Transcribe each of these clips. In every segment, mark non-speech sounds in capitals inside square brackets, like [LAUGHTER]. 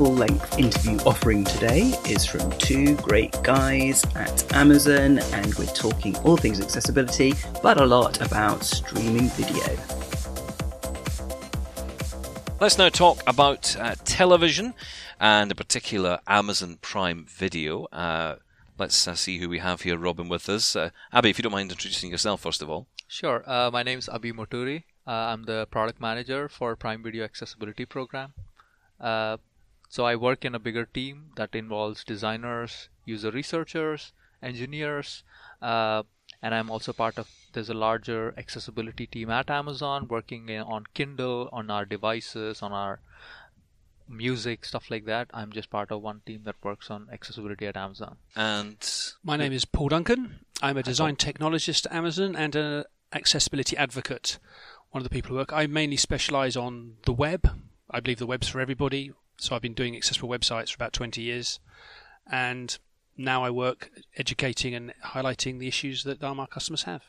full length interview offering today is from two great guys at Amazon, and we're talking all things accessibility, but a lot about streaming video. Let's now talk about uh, television and in particular Amazon Prime Video. Uh, let's uh, see who we have here, Robin, with us. Uh, Abby, if you don't mind introducing yourself first of all. Sure. Uh, my name is Abby Moturi. Uh, I'm the product manager for Prime Video Accessibility Program. So I work in a bigger team that involves designers, user researchers, engineers, uh, and I'm also part of there's a larger accessibility team at Amazon working on Kindle, on our devices, on our music, stuff like that. I'm just part of one team that works on accessibility at Amazon. And my name is Paul Duncan. I'm a design technologist at Amazon and an accessibility advocate. One of the people who work. I mainly specialize on the web. I believe the web's for everybody. So I've been doing accessible websites for about 20 years. And now I work educating and highlighting the issues that our customers have.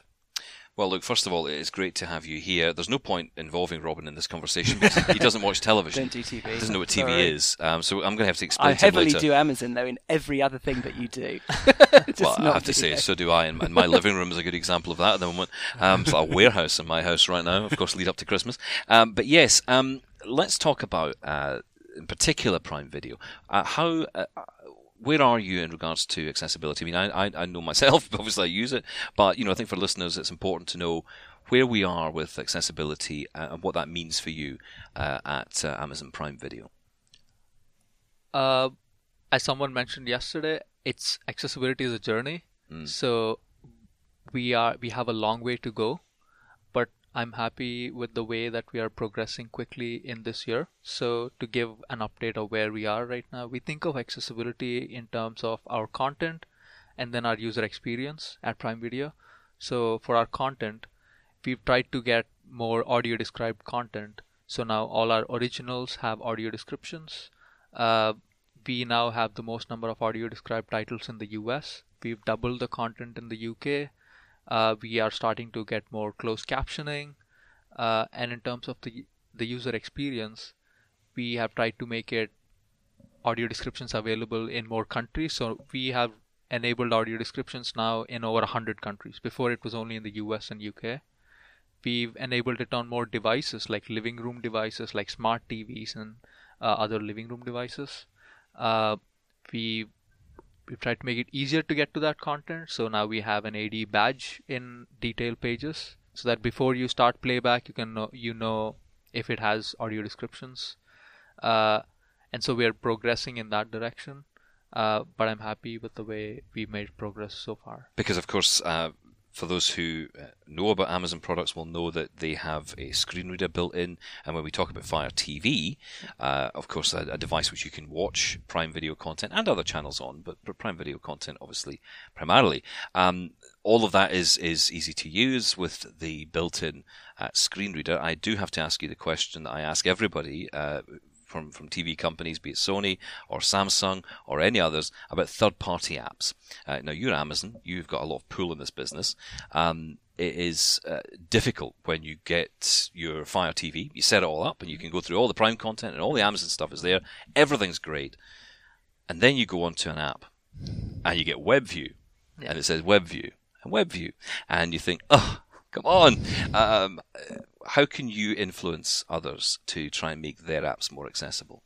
Well, look, first of all, it's great to have you here. There's no point involving Robin in this conversation because he doesn't watch television. Don't do TV. Doesn't know what TV Sorry. is. Um, so I'm going to have to explain I to heavily later. do Amazon, though, in every other thing that you do. [LAUGHS] [LAUGHS] well, I have to say, so do I. And, my living room is a good example of that at the moment. Um, it's like a warehouse in my house right now, of course, lead up to Christmas. Um, but yes, um, let's talk about, uh, in particular, Prime Video. Uh, how. Uh, where are you in regards to accessibility? I mean, I, I, I know myself, [LAUGHS] obviously I use it, but you know, I think for listeners, it's important to know where we are with accessibility uh, and what that means for you uh, at uh, Amazon Prime Video. Uh, as someone mentioned yesterday, it's accessibility is a journey. Mm. So we are we have a long way to go, I'm happy with the way that we are progressing quickly in this year. So, to give an update of where we are right now, we think of accessibility in terms of our content and then our user experience at Prime Video. So, for our content, we've tried to get more audio described content. So, now all our originals have audio descriptions. Uh, we now have the most number of audio described titles in the US. We've doubled the content in the UK uh, we are starting to get more closed captioning, uh, and in terms of the the user experience, we have tried to make it audio descriptions available in more countries. So we have enabled audio descriptions now in over 100 countries. Before it was only in the US and UK. We've enabled it on more devices like living room devices like smart TVs and uh, other living room devices. Uh, we we've tried to make it easier to get to that content. So now we have an AD badge in detail pages so that before you start playback, you can know, you know if it has audio descriptions. Uh, and so we are progressing in that direction. Uh, but I'm happy with the way we made progress so far. Because of course, uh, for those who uh, know about Amazon products will know that they have a screen reader built in. And when we talk about Fire TV, uh, of course, a, a, device which you can watch Prime Video content and other channels on, but, but Prime Video content obviously primarily. Um, all of that is, is easy to use with the built-in uh, screen reader. I do have to ask you the question that I ask everybody uh, from, from TV companies, be it Sony or Samsung or any others, about third party apps. Uh, now, you're Amazon, you've got a lot of pull in this business. Um, it is uh, difficult when you get your Fire TV, you set it all up, and you can go through all the Prime content and all the Amazon stuff is there. Everything's great. And then you go onto an app and you get WebView, yeah. and it says WebView and WebView, and you think, oh, come on. Um, how can you influence others to try and make their apps more accessible?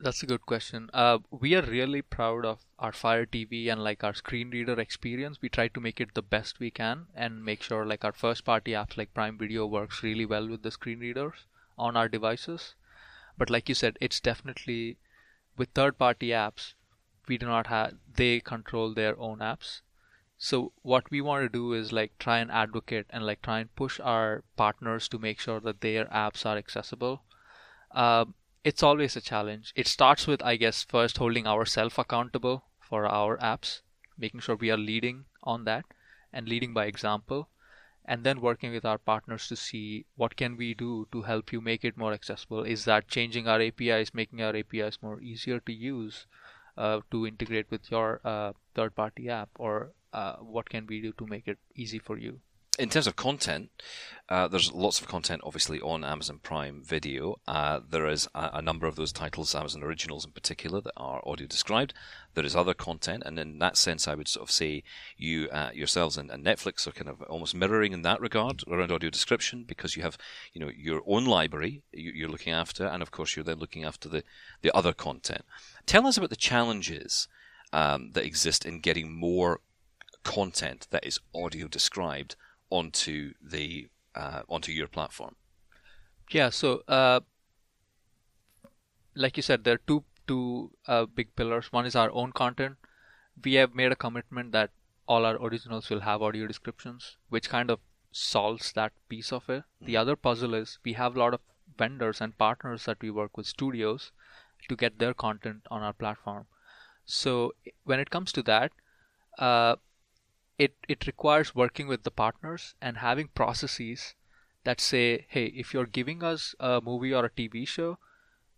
That's a good question. Uh, we are really proud of our Fire TV and like our screen reader experience. We try to make it the best we can and make sure like our first party apps like Prime Video works really well with the screen readers on our devices. But like you said, it's definitely with third party apps, we do not have, they control their own apps so what we want to do is like try and advocate and like try and push our partners to make sure that their apps are accessible. Uh, it's always a challenge. It starts with i guess first holding ourselves accountable for our apps making sure we are leading on that and leading by example and then working with our partners to see what can we do to help you make it more accessible. Is that changing our apis making our apis more easier to use uh, to integrate with your uh, third party app or uh, what can we do to make it easy for you? in terms of content, uh, there's lots of content obviously on Amazon Prime Video. Uh, there is a, a, number of those titles, Amazon Originals in particular, that are audio described. There is other content, and in that sense, I would sort of say you uh, yourselves and, and, Netflix are kind of almost mirroring in that regard around audio description because you have you know your own library you, are looking after, and of course you're then looking after the the other content. Tell us about the challenges um, that exist in getting more content that is audio described onto the uh, onto your platform? Yeah, so uh, like you said, there are two two uh, big pillars. One is our own content. We have made a commitment that all our originals will have audio descriptions, which kind of solves that piece of it. Mm-hmm. The other puzzle is we have a lot of vendors and partners that we work with studios to get their content on our platform. So when it comes to that, uh, it it requires working with the partners and having processes that say, hey, if you're giving us a movie or a TV show,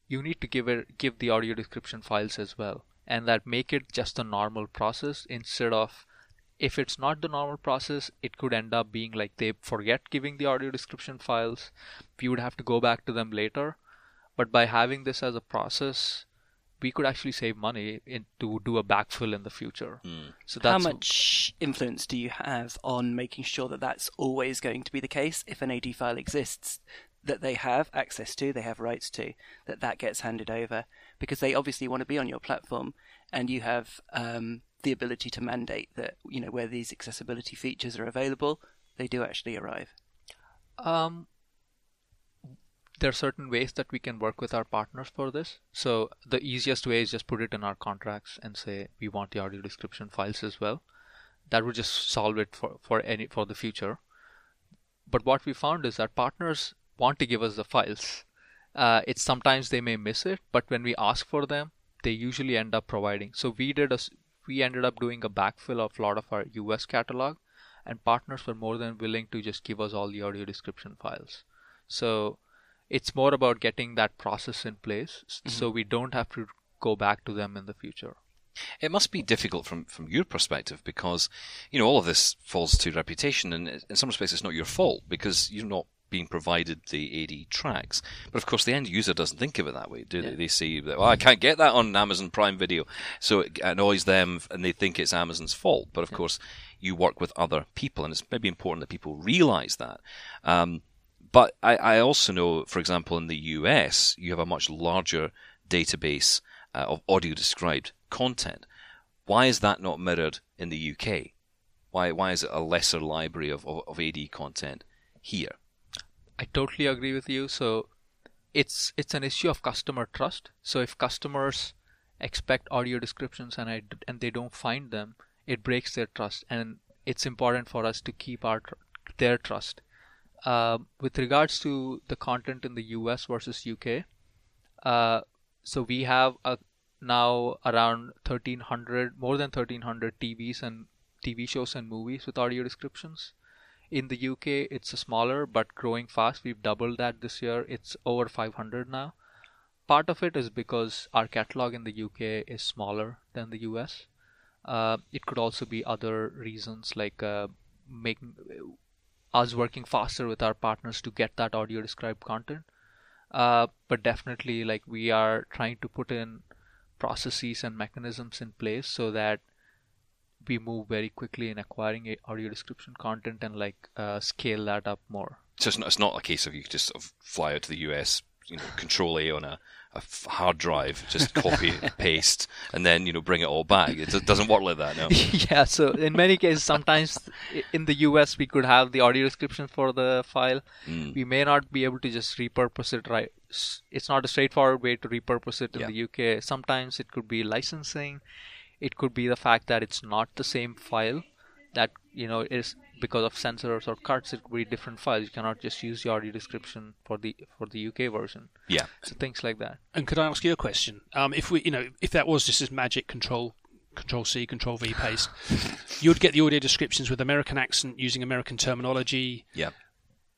you need to give it give the audio description files as well, and that make it just a normal process instead of if it's not the normal process, it could end up being like they forget giving the audio description files. We would have to go back to them later. But by having this as a process, we could actually save money in, to do a backfill in the future. Mm. So how much influence do you have on making sure that that's always going to be the case? If an AD file exists that they have access to, they have rights to, that that gets handed over because they obviously want to be on your platform, and you have um, the ability to mandate that you know where these accessibility features are available, they do actually arrive. Um, there are certain ways that we can work with our partners for this. So the easiest way is just put it in our contracts and say we want the audio description files as well. That would just solve it for, for any for the future. But what we found is that partners want to give us the files. Uh, it's sometimes they may miss it, but when we ask for them, they usually end up providing. So we did a we ended up doing a backfill of a lot of our US catalog, and partners were more than willing to just give us all the audio description files. So it's more about getting that process in place mm-hmm. so we don't have to go back to them in the future. It must be difficult from, from your perspective because, you know, all of this falls to reputation and in some respects it's not your fault because you're not being provided the AD tracks. But of course the end user doesn't think of it that way, do yeah. they? They see that, well, I can't get that on Amazon Prime Video. So it annoys them and they think it's Amazon's fault. But of yeah. course you work with other people and it's maybe important that people realize that. Um, but I, I also know, for example, in the US, you have a much larger database uh, of audio described content. Why is that not mirrored in the UK? Why, why is it a lesser library of, of, of AD content here? I totally agree with you. So it's it's an issue of customer trust. So if customers expect audio descriptions and I, and they don't find them, it breaks their trust, and it's important for us to keep our their trust. Uh, with regards to the content in the US versus UK, uh, so we have a, now around 1300, more than 1300 TVs and TV shows and movies with audio descriptions. In the UK, it's smaller but growing fast. We've doubled that this year. It's over 500 now. Part of it is because our catalog in the UK is smaller than the US. Uh, it could also be other reasons like uh, making us working faster with our partners to get that audio described content. Uh, but definitely, like we are trying to put in processes and mechanisms in place so that we move very quickly in acquiring audio description content and like uh, scale that up more. So it's not, it's not a case of you just sort of fly out to the US, you know, control A on a a hard drive, just copy [LAUGHS] paste, and then you know bring it all back. It doesn't work like that, no. [LAUGHS] yeah. So in many cases, sometimes in the US we could have the audio description for the file. Mm. We may not be able to just repurpose it right. It's not a straightforward way to repurpose it in yeah. the UK. Sometimes it could be licensing. It could be the fact that it's not the same file that you know is because of censors or cuts it could be different files you cannot just use the audio description for the for the uk version. Yeah. So things like that. And could i ask you a question? Um, if we you know if that was just as magic control control c control v [LAUGHS] paste you'd get the audio descriptions with american accent using american terminology. Yeah.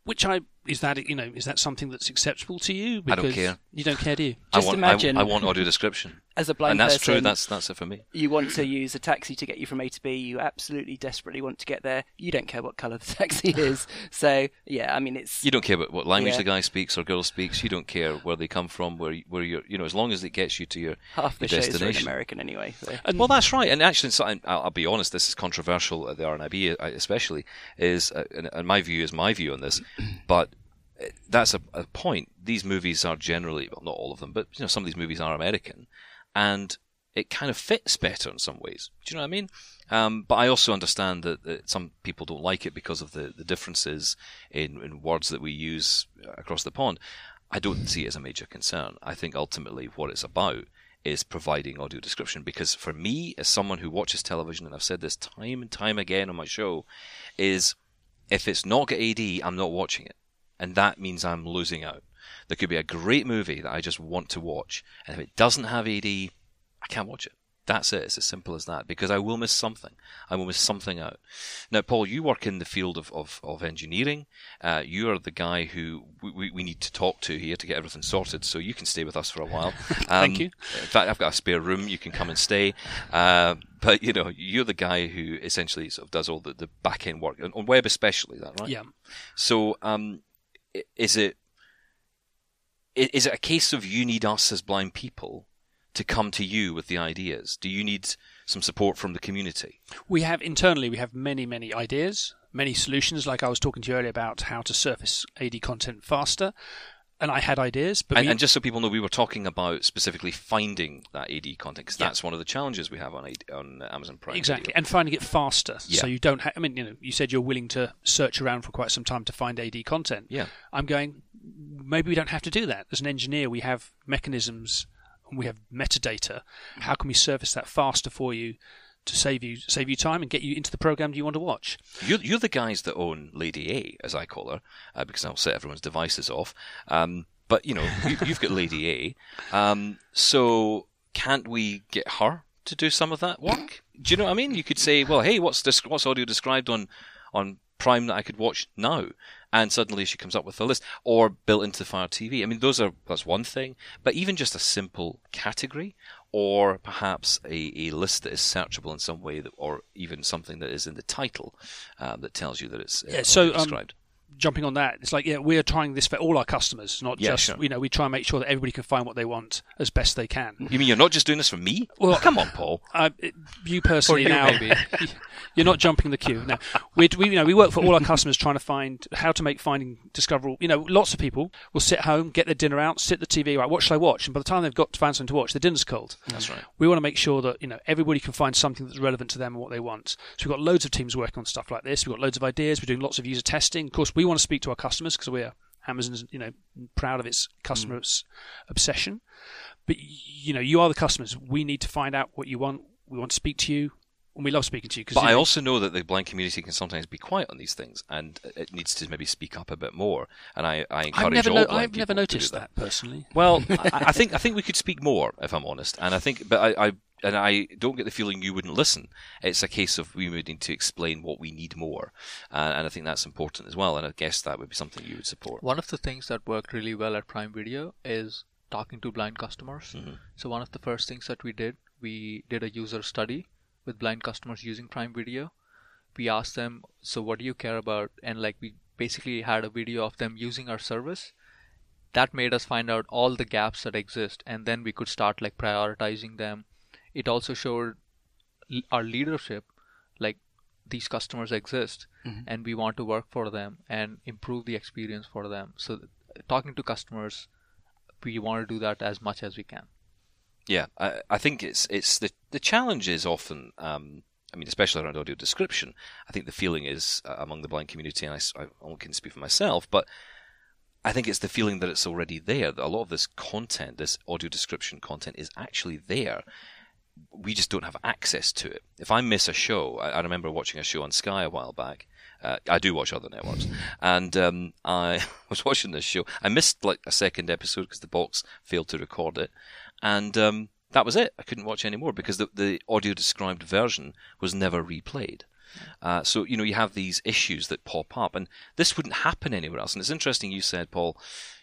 Which i is that you know is that something that's acceptable to you? I don't care. You don't care, do you? I Just want, imagine- I, I want audio description. As a blind and that's person, true. That's that's it for me. you want to use a taxi to get you from A to B. You absolutely desperately want to get there. You don't care what colour the [LAUGHS] taxi is. So yeah, I mean it's You don't care about what language Yeah. the guy speaks or girl speaks. You don't care where they come from, where you- where you're. You know, as long as it gets you to your, half the your shows are in destination. American anyway. So. well, that's right. And actually, so- I'll, I'll be honest. This is controversial at the RNIB, uh, especially. Is uh, and, and my view is my view on this, but that's a, a point. These movies are generally, well, not all of them, but you know, some of these movies are American, and it kind of fits better in some ways. Do you know what I mean? Um, but I also understand that, that some people don't like it because of the, the differences in, in words that we use across the pond. I don't see it as a major concern. I think ultimately what it's about is providing audio description because for me, as someone who watches television, and I've said this time and time again on my show, is if it's not got AD, I'm not watching it. And that means I'm losing out. There could be a great movie that I just want to watch, and if it doesn't have AD, I can't watch it. That's it. It's as simple as that. Because I will miss something. I will miss something out. Now, Paul, you work in the field of, of, of engineering. Uh, you are the guy who we, we, need to talk to here to get everything sorted. So you can stay with us for a while. [LAUGHS] Um, Thank you. In fact, I've got a spare room. You can come and stay. Uh, but you know, you're the guy who essentially sort of does all the, the back end work on on web, especially. Is that right? Yeah. So, um, is it is it a case of you need us as blind people to come to you with the ideas? Do you need some support from the community? We have internally, we have many, many ideas, many solutions. Like I was talking to you earlier about how to surface AD content faster, and I had ideas, but And, we, and just so people know, we were talking about specifically finding that AD content because Yeah. that's one of the challenges we have on AD, on Amazon Prime. exactly, Video. and finding it faster. Yeah. So you don't. Ha- I mean, you know, you said you're willing to search around for quite some time to find AD content. Yeah. I'm going. Maybe we don't have to do that. As an engineer, we have mechanisms and we have metadata. Mm-hmm. How can we surface that faster for you to save you save you time and get you into the program you want to watch? You're, you're the guys that own Lady A, as I call her, uh, because I'll set everyone's devices off. Um, but you know, you, you've got Lady A. Um, so can't we get her to do some of that work? Do you know what I mean? You could say, well, hey, what's this, what's audio described on on Prime that I could watch now? And suddenly she comes up with a list, or built into the Fire TV. I mean, those are that's one thing. But even just a simple category, or perhaps a, a list that is searchable in some way, that, or even something that is in the title um, that tells you that it's uh, Yeah, so, um, described. Jumping on that, it's like yeah, we're trying this for all our customers, not Yeah, just sure. you know we try and make sure that everybody can find what they want as best they can. You mean you're not just doing this for me? Well- come on, Paul. Uh, you personally you, now, maybe. [LAUGHS] you're not jumping the queue. No, we, we you know we work for all our customers trying to find how to make finding discoverable. You know, lots of people will sit home, get their dinner out, sit the TV, right? What should I watch? And by the time they've got to find something to watch, the dinner's cold. That's right. We want to make sure that you know everybody can find something that's relevant to them and what they want. So we've got loads of teams working on stuff like this. We've got loads of ideas. We're doing lots of user testing. Of course, we want to speak to our customers because we're Amazon's you know proud of its customers' mm. obsession. But you know, you are the customers. We need to find out what you want. We want to speak to you, and we love speaking to you. Because But I also know that the blind community can sometimes be quiet on these things, and it needs to maybe speak up a bit more. And I, I encourage I've never, all no- blind I've never people to do noticed that. personally. Well, [LAUGHS] I, I think I think we could speak more, if I'm honest. And I think, but I, I and I don't get the feeling you wouldn't listen. It's a case of we would need to explain what we need more, uh, and I think that's important as well. And I guess that would be something you would support. One of the things that worked really well at Prime Video is talking to blind customers. So one of the first things that we did, we did a user study with blind customers using Prime Video. We asked them, "So what do you care about?" And like we basically had a video of them using our service. That made us find out all the gaps that exist, and then we could start like prioritizing them. It also showed our leadership, like these customers exist, and we want to work for them and improve the experience for them. So, talking to customers, we want to do that as much as we can. Yeah, I, I think it's it's the the challenge is often. Um, I mean, especially around audio description, I think the feeling is uh, among the blind community, and I only can speak for myself, but I think it's the feeling that it's already there. That a lot of this content, this audio description content, is actually there. We just don't have access to it. If I miss a show, I, I remember watching a show on Sky a while back. Uh, I do watch other networks, and um, I [LAUGHS] was watching this show. I missed like a second episode because the box failed to record it, and um, that was it. I couldn't watch any more because the, the audio described version was never replayed. Uh, so you know you have these issues that pop up, and this wouldn't happen anywhere else. And it's interesting you said, Paul.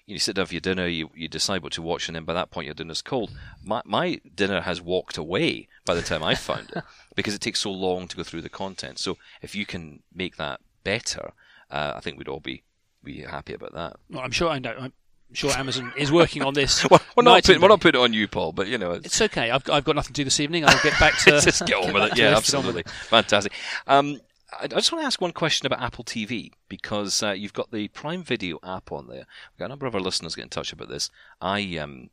You sit down for your dinner, you, you decide what to watch, and then by that point your dinner's cold. My my dinner has walked away by the time I found it [LAUGHS] because it takes so long to go through the content. So if you can make that better, uh, I think we'd all be be happy about that. Well, I'm sure I know. I'm sure Amazon is working on this. Well, [LAUGHS] we're, not putting, we're not putting it on you, Paul, but you know, it's, It's okay. I've, I've got nothing to do this evening. I'll get back [LAUGHS] to just get on with it. Yeah, let's get on with absolutely. Fantastic. Um, I just want to ask one question about Apple TV because uh, you've got the Prime Video app on there. We've got a number of our listeners get in touch about this. I um,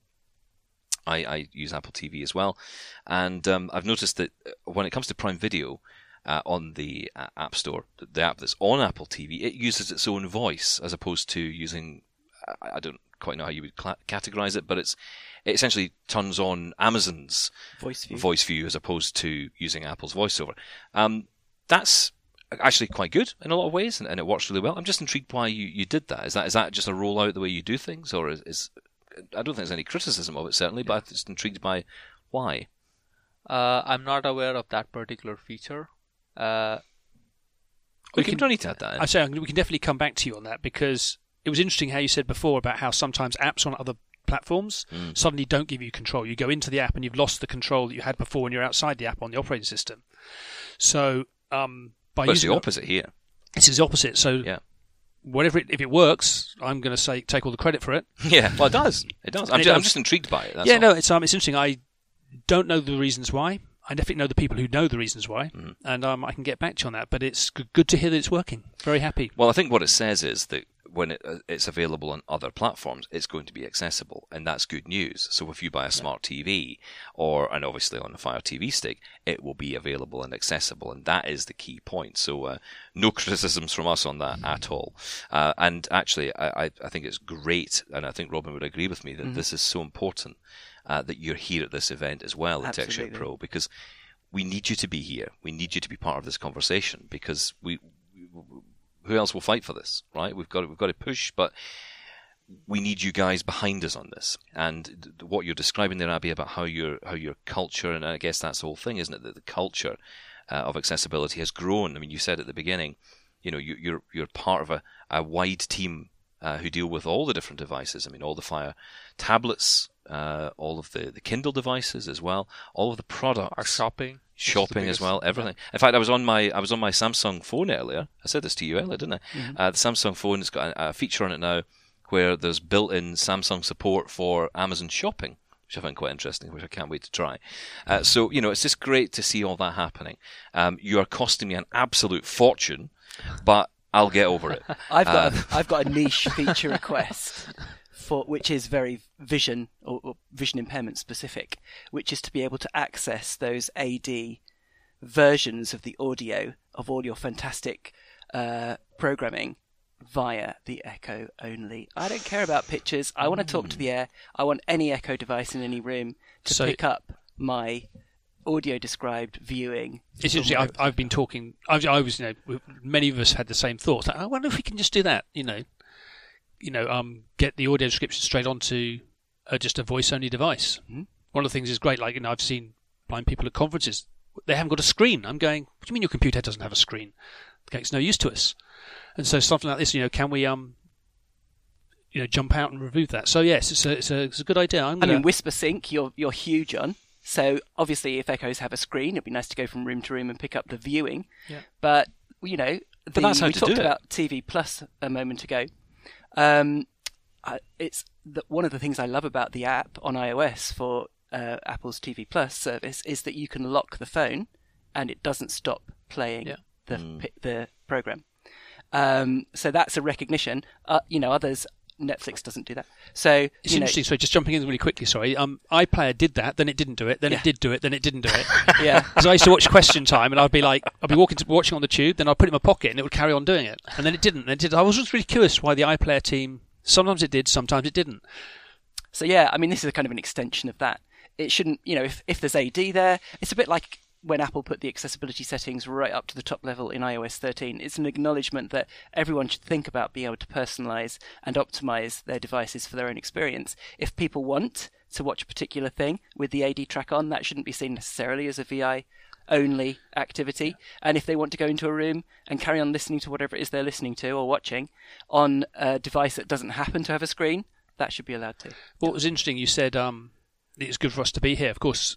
I, I use Apple TV as well, and um, I've noticed that uh, when it comes to Prime Video uh, on the uh, App Store, the- the app that's on Apple TV, it uses its own voice as opposed to using. I I don't quite know how you would cla categorize it, but it's it essentially turns on Amazon's Voice view. voice view as opposed to using Apple's voiceover. Um, that's actually quite good in a lot of ways, and, and it works really well. I'm just intrigued why you, you did that. Is that is that just a rollout the way you do things, or is, is I don't think there's any criticism of it certainly, but I'm just intrigued by why. Uh, I'm not aware of that particular feature. Uh, We, We can, can- don't need to add that. In. I say we can definitely come back to you on that because it was interesting how you said before about how sometimes apps on other platforms Mm. suddenly don't give you control. You go into the app and you've lost the control that you had before when you're outside the app on the operating system. So um, by But it's the opposite here. it's the opposite. So Yeah. whatever it, if it works, I'm going to say take all the credit for it. [LAUGHS] Yeah, well, it does. It does. I'm, It ju- I'm just intrigued by it. That's yeah, all. no, it's um, it's interesting. I don't know the reasons why. I definitely know the people who know the reasons why, Mm. and um, I can get back to you on that. But it's good to hear that it's working. Very happy. Well, I think what it says is that when it, uh, it's available on other platforms, it's going to be accessible, and that's good news. So if you buy a smart TV, or and obviously on a Fire TV stick, it will be available and accessible, and that is the key point. So uh, no [LAUGHS] criticisms from us on that at all. Uh, and actually, I, I, think it's great, and I think Robin would agree with me that this is so important uh, that you're here at this event as well at TechShare Absolutely. Pro because we need you to be here. We need you to be part of this conversation because we, who else will fight for this, right? We've got to, we've got to push, but we need you guys behind us on this. And th- what you're describing there, Abby, about how your how your culture, and I guess that's the whole thing, isn't it? That the culture uh, of accessibility has grown. I mean, you said at the beginning, you know, you, you're you're part of a, a wide team uh, who deal with all the different devices. I mean, all the Fire tablets, uh, all of the, the Kindle devices as well, all of the products our shopping. Which is the shopping as well, everything. In fact, I was on my I was on my Samsung phone earlier. I said this to you earlier, didn't I? Mm-hmm. Uh, the Samsung phone has got a, a feature on it now where there's built-in Samsung support for Amazon Shopping, which I find quite interesting, which I can't wait to try. Uh, so you know, it's just great to see all that happening. Um, you are costing me an absolute fortune, but I'll get over it. I've got Uh, a, I've got a [LAUGHS] niche feature request for which is very vision or, or vision impairment specific, which is to be able to access those AD versions of the audio of all your fantastic uh, programming via the Echo only. I don't care about pictures. I want to talk to the air. I want any Echo device in any room to So- pick up my audio described viewing. It's interesting. I've, I've been talking. I was, I was, you know, many of us had the same thoughts. I wonder if we can just do that. You know, you know, um, get the audio description straight onto uh, just a voice-only device. Mhm. One of the things is great. Like you know, I've seen blind people at conferences. They haven't got a screen. I'm going. What do you mean your computer doesn't have a screen? Okay, it's no use to us. And so something like this, you know, can we um, you know, jump out and remove that? So yes, it's a it's a, it's a good idea. I'm gonna, mean, Whisper Sync, you're you're huge on. So obviously, if Echoes have a screen, it'd be nice to go from room to room and pick up the viewing. Yeah. But you know, the, we to talked about TV Plus a moment ago. Um, I, it's the, one of the things I love about the app on iOS for uh, Apple's TV Plus service is that you can lock the phone, and it doesn't stop playing Yeah. the Mm. pi- the program. Um, so that's a recognition. Uh, you know, others Netflix doesn't do that. So It's you know, interesting. So just jumping in really quickly. Sorry. Um, iPlayer did that, then it didn't do it, then Yeah. it did do it, then it didn't do it. [LAUGHS] yeah. Because I used to watch Question Time, and I'd be like, I'd be walking to, watching on the tube, then I'd put it in my pocket, and it would carry on doing it, and then it didn't. It did. I was just really curious why the iPlayer team. Sometimes it did, sometimes it didn't. So yeah, I mean, this is a kind of an extension of that. It shouldn't, you know, if if there's AD there, it's a bit like when Apple put the accessibility settings right up to the top level in iOS 13. It's an acknowledgement that everyone should think about being able to personalize and optimize their devices for their own experience. If people want to watch a particular thing with the AD track on, that shouldn't be seen necessarily as a VI only activity. And if they want to go into a room and carry on listening to whatever it is they're listening to or watching on a device that doesn't happen to have a screen, that should be allowed to. Well, it was interesting. You said um, it's good for us to be here. Of course,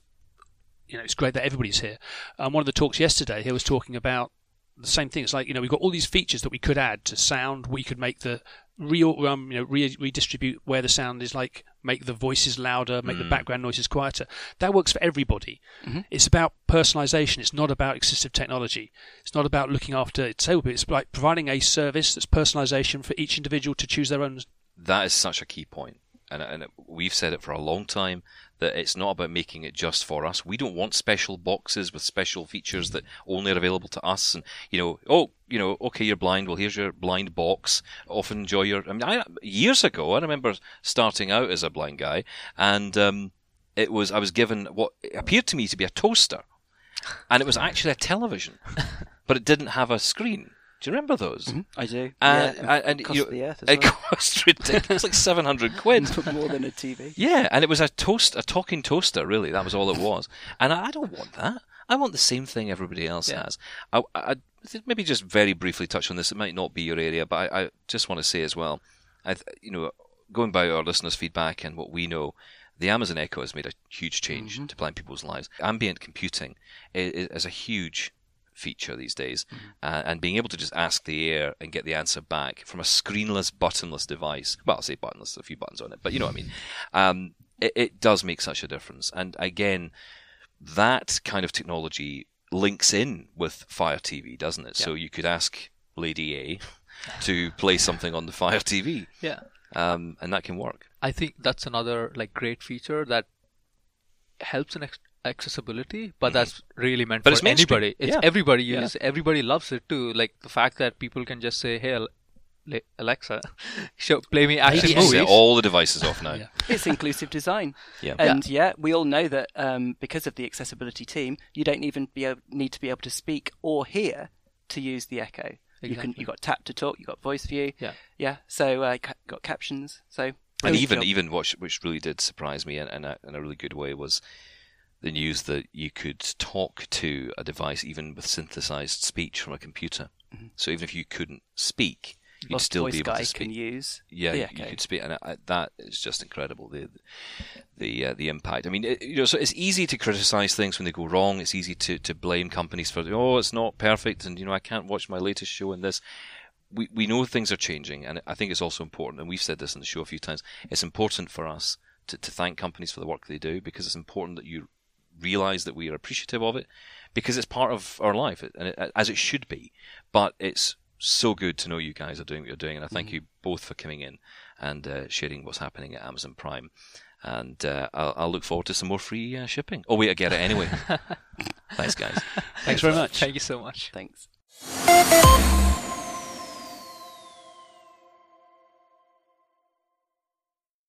you know it's great that everybody's here. Um, one of the talks yesterday, he was talking about the same thing. It's like you know we've got all these features that we could add to sound. We could make the real um, you know re- redistribute where the sound is like make the voices louder, make the background noises quieter. That works for everybody. It's about personalization. It's not about excessive technology. It's not about looking after disabled. It's like providing a service that's personalization for each individual to choose their own. That is such a key point. And, and we've said it for a long time that it's not about making it just for us. We don't want special boxes with special features that only are available to us. And you know, oh, you know, okay, you're blind. Well, here's your blind box. Often enjoy your. I mean, I, years ago, I remember starting out as a blind guy, and um, it was I was given what appeared to me to be a toaster, and it was actually a television, [LAUGHS] but it didn't have a screen. Do you remember those? Mm-hmm. I do. And, yeah, and, uh, and cost you, the earth as it well. [LAUGHS] cost ridiculous, like seven hundred [LAUGHS] quid. more than a TV. Yeah, and it was a toast, a talking toaster. Really, that was all it was. And I, I don't want that. I want the same thing everybody else Yeah. has. I, I, I maybe just very briefly touch on this. It might not be your area, but I, I just want to say as well. I, you know, going by our listeners' feedback and what we know, the Amazon Echo has made a huge change mm-hmm. to blind people's lives. Ambient computing is, is a huge feature these days, uh, and being able to just ask the air and get the answer back from a screenless, buttonless device. Well, I'll say buttonless, a few buttons on it, but you know what I mean. Um, it, it does make such a difference, and again, that kind of technology links in with Fire TV, doesn't it? So you could ask Lady A to play something on the Fire TV, Yeah. um, and that can work. I think that's another like great feature that helps in ex- accessibility, but that's really meant But for it's anybody. It's Yeah. everybody Yeah. Everybody loves it too. Like the fact that people can just say, "Hey, Alexa, [LAUGHS] show play me action Just movies." set all the devices off now. [LAUGHS] Yeah. It's inclusive design. Yeah. And yeah. we all know that um, because of the accessibility team, you don't even be able, need to be able to speak or hear to use the Echo. You can Exactly. you got tap to talk, you got voice view. Yeah. Yeah. So uh, ca- got captions. So and even job. even what which really did surprise me in, in, a, in a really good way was the news that you could talk to a device even with synthesized speech from a computer. So even if you couldn't speak, you'd Lost still be able to speak. can use. yeah, the you, you could speak, and I, that is just incredible. The the uh, the impact. I mean, it, you know, so it's easy to criticize things when they go wrong. It's easy to, to blame companies for oh, it's not perfect, and you know, I can't watch my latest show in this. We we know things are changing, and I think it's also important. And we've said this on the show a few times. It's important for us to, to thank companies for the work they do because it's important that you realize that we are appreciative of it because it's part of our life, and it, as it should be. But it's so good to know you guys are doing what you're doing, and I thank you both for coming in and uh, sharing what's happening at Amazon Prime. And uh, I'll, I'll look forward to some more free uh, shipping. Oh wait, I get it anyway. [LAUGHS] Thanks, guys. Thanks very much. Thank you so much. Thanks.